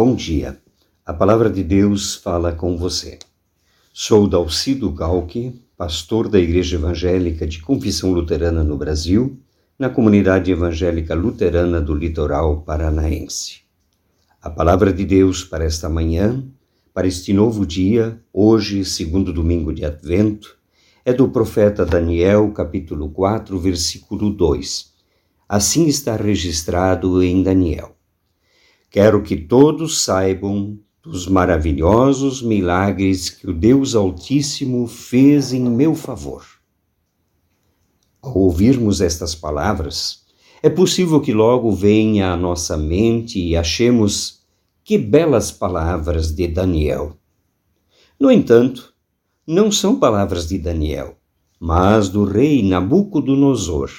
Bom dia. A palavra de Deus fala com você. Sou Dalcido Galque, pastor da Igreja Evangélica de Confissão Luterana no Brasil, na comunidade evangélica luterana do litoral paranaense. A palavra de Deus para esta manhã, para este novo dia, hoje, segundo domingo de Advento, é do profeta Daniel, capítulo 4, versículo 2. Assim está registrado em Daniel. Quero que todos saibam dos maravilhosos milagres que o Deus Altíssimo fez em meu favor. Ao ouvirmos estas palavras, é possível que logo venha à nossa mente e achemos que belas palavras de Daniel. No entanto, não são palavras de Daniel, mas do rei Nabucodonosor.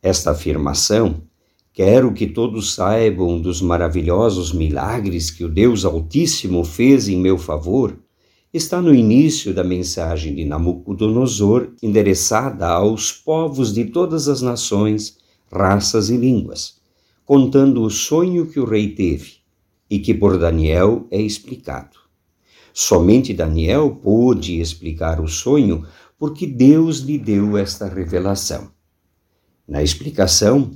Esta afirmação Quero que todos saibam dos maravilhosos milagres que o Deus Altíssimo fez em meu favor. Está no início da mensagem de Nabucodonosor, endereçada aos povos de todas as nações, raças e línguas, contando o sonho que o rei teve e que por Daniel é explicado. Somente Daniel pôde explicar o sonho porque Deus lhe deu esta revelação. Na explicação,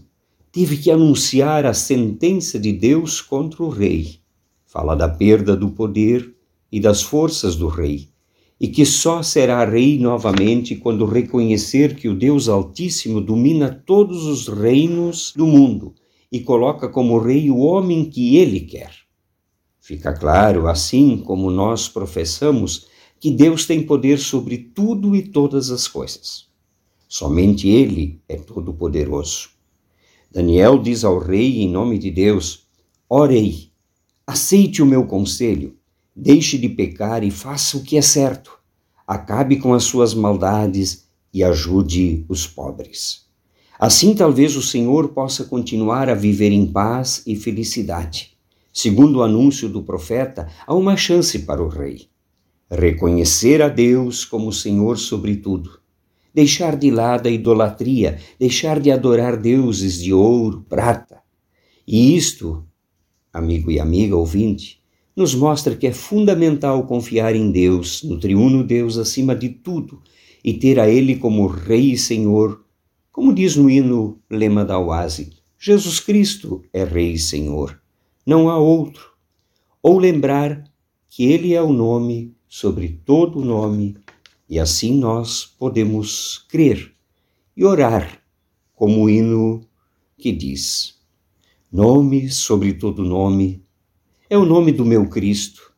tive que anunciar a sentença de Deus contra o rei. Fala da perda do poder e das forças do rei, e que só será rei novamente quando reconhecer que o Deus Altíssimo domina todos os reinos do mundo e coloca como rei o homem que ele quer. Fica claro, assim como nós professamos, que Deus tem poder sobre tudo e todas as coisas. Somente Ele é todo-poderoso. Daniel diz ao rei em nome de Deus: Orei, aceite o meu conselho, deixe de pecar e faça o que é certo. Acabe com as suas maldades e ajude os pobres. Assim, talvez o Senhor possa continuar a viver em paz e felicidade. Segundo o anúncio do profeta, há uma chance para o rei: reconhecer a Deus como Senhor sobre tudo deixar de lado a idolatria, deixar de adorar deuses de ouro, prata. E isto, amigo e amiga ouvinte, nos mostra que é fundamental confiar em Deus, no triuno Deus acima de tudo, e ter a Ele como Rei e Senhor, como diz no hino lema da Oase, Jesus Cristo é Rei e Senhor, não há outro. Ou lembrar que Ele é o nome sobre todo nome e assim nós podemos crer e orar, como o hino que diz: Nome sobre todo nome, é o nome do meu Cristo.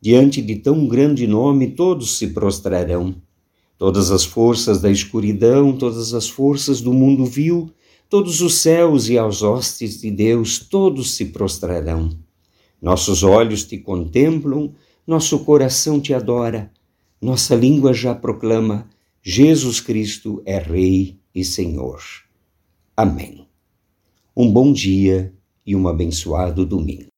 Diante de tão grande nome, todos se prostrarão. Todas as forças da escuridão, todas as forças do mundo vil, todos os céus e as hostes de Deus, todos se prostrarão. Nossos olhos te contemplam, nosso coração te adora nossa língua já proclama: Jesus Cristo é Rei e Senhor. Amém. Um bom dia e um abençoado domingo.